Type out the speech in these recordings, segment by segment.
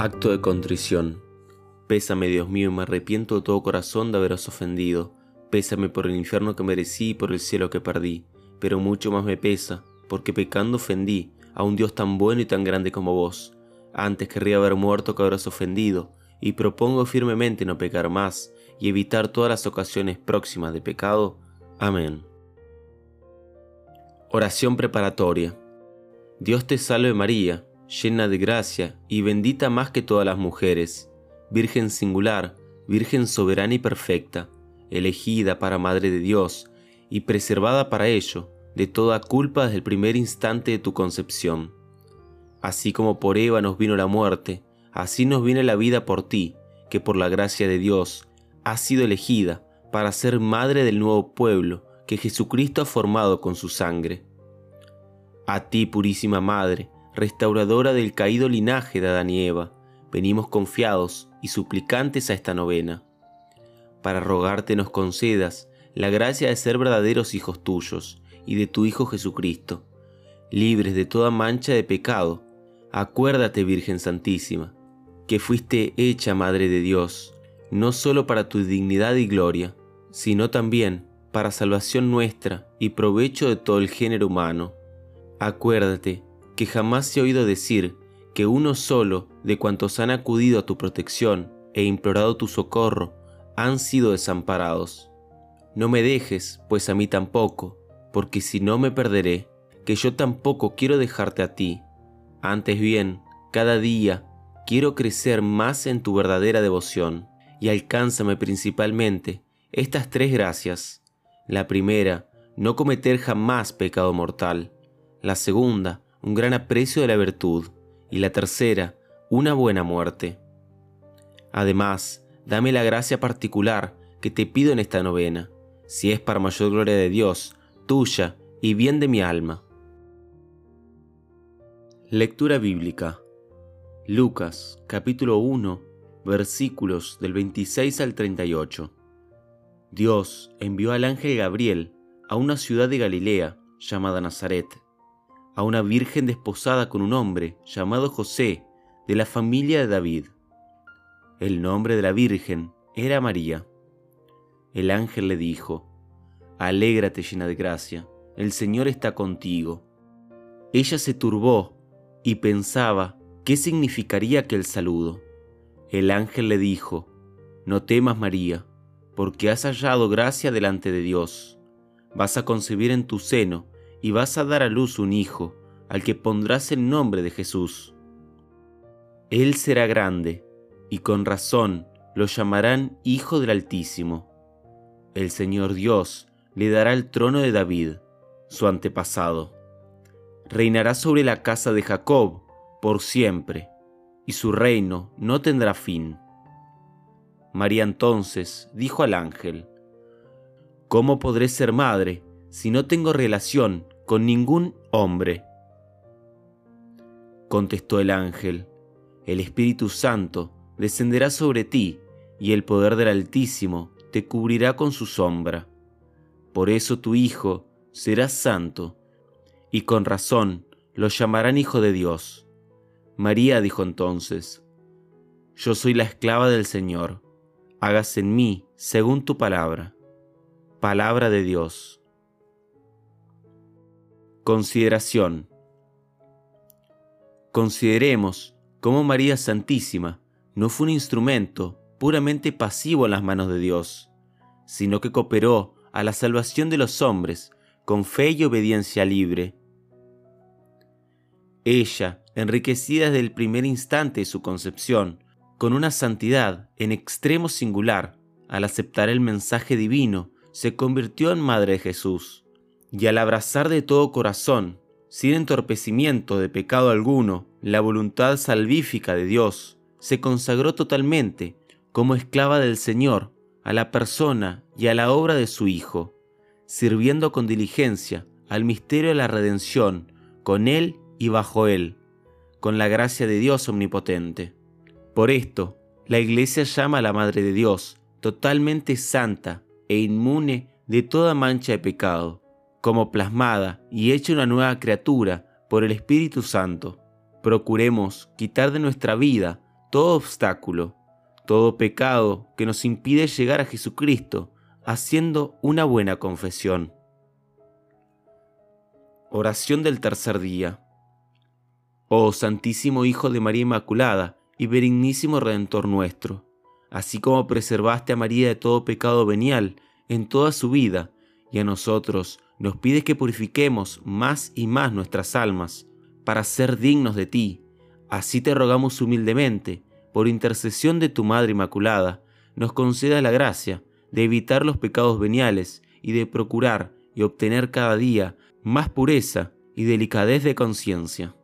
Acto de contrición. Pésame, Dios mío, y me arrepiento de todo corazón de haberos ofendido. Pésame por el infierno que merecí y por el cielo que perdí. Pero mucho más me pesa, porque pecando ofendí a un Dios tan bueno y tan grande como vos. Antes querría haber muerto que haberos ofendido, y propongo firmemente no pecar más y evitar todas las ocasiones próximas de pecado. Amén. Oración preparatoria. Dios te salve María llena de gracia y bendita más que todas las mujeres, Virgen singular, Virgen soberana y perfecta, elegida para Madre de Dios y preservada para ello de toda culpa desde el primer instante de tu concepción. Así como por Eva nos vino la muerte, así nos viene la vida por ti, que por la gracia de Dios has sido elegida para ser madre del nuevo pueblo que Jesucristo ha formado con su sangre. A ti, purísima Madre, restauradora del caído linaje de Adán y Eva, venimos confiados y suplicantes a esta novena, para rogarte nos concedas la gracia de ser verdaderos hijos tuyos y de tu Hijo Jesucristo, libres de toda mancha de pecado. Acuérdate, Virgen Santísima, que fuiste hecha Madre de Dios, no solo para tu dignidad y gloria, sino también para salvación nuestra y provecho de todo el género humano. Acuérdate que jamás se ha oído decir que uno solo de cuantos han acudido a tu protección e implorado tu socorro han sido desamparados. No me dejes, pues a mí tampoco, porque si no me perderé, que yo tampoco quiero dejarte a ti. Antes bien, cada día quiero crecer más en tu verdadera devoción, y alcánzame principalmente estas tres gracias. La primera, no cometer jamás pecado mortal. La segunda, un gran aprecio de la virtud, y la tercera, una buena muerte. Además, dame la gracia particular que te pido en esta novena, si es para mayor gloria de Dios, tuya y bien de mi alma. Lectura bíblica. Lucas capítulo 1 versículos del 26 al 38. Dios envió al ángel Gabriel a una ciudad de Galilea llamada Nazaret a una virgen desposada con un hombre llamado José, de la familia de David. El nombre de la virgen era María. El ángel le dijo, Alégrate llena de gracia, el Señor está contigo. Ella se turbó y pensaba qué significaría aquel saludo. El ángel le dijo, No temas María, porque has hallado gracia delante de Dios. Vas a concebir en tu seno y vas a dar a luz un hijo, al que pondrás el nombre de Jesús. Él será grande, y con razón lo llamarán Hijo del Altísimo. El Señor Dios le dará el trono de David, su antepasado. Reinará sobre la casa de Jacob por siempre, y su reino no tendrá fin. María entonces dijo al ángel, ¿Cómo podré ser madre si no tengo relación con ningún hombre? Contestó el ángel, el Espíritu Santo descenderá sobre ti, y el poder del Altísimo te cubrirá con su sombra. Por eso tu Hijo será santo, y con razón lo llamarán Hijo de Dios. María dijo entonces, Yo soy la esclava del Señor, hágase en mí según tu palabra. Palabra de Dios. Consideración. Consideremos cómo María Santísima no fue un instrumento puramente pasivo en las manos de Dios, sino que cooperó a la salvación de los hombres con fe y obediencia libre. Ella, enriquecida desde el primer instante de su concepción, con una santidad en extremo singular, al aceptar el mensaje divino, se convirtió en Madre de Jesús, y al abrazar de todo corazón, sin entorpecimiento de pecado alguno, la voluntad salvífica de Dios, se consagró totalmente como esclava del Señor a la persona y a la obra de su Hijo, sirviendo con diligencia al misterio de la redención, con Él y bajo Él, con la gracia de Dios omnipotente. Por esto, la Iglesia llama a la Madre de Dios, totalmente santa e inmune de toda mancha de pecado, como plasmada y hecha una nueva criatura por el Espíritu Santo procuremos quitar de nuestra vida todo obstáculo, todo pecado que nos impide llegar a Jesucristo haciendo una buena confesión. Oración del tercer día. Oh Santísimo Hijo de María Inmaculada y benignísimo Redentor nuestro, así como preservaste a María de todo pecado venial en toda su vida, y a nosotros nos pides que purifiquemos más y más nuestras almas para ser dignos de ti. Así te rogamos humildemente, por intercesión de tu Madre Inmaculada, nos conceda la gracia de evitar los pecados veniales y de procurar y obtener cada día más pureza y delicadez de conciencia.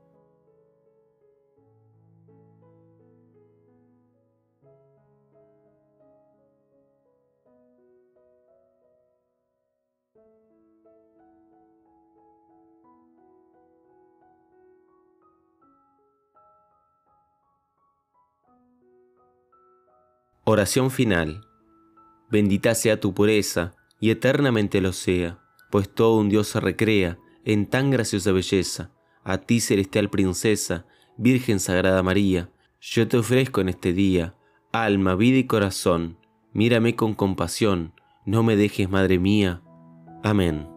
Oración final. Bendita sea tu pureza, y eternamente lo sea, pues todo un Dios se recrea en tan graciosa belleza. A ti, celestial princesa, Virgen Sagrada María, yo te ofrezco en este día, alma, vida y corazón. Mírame con compasión, no me dejes, Madre mía. Amén.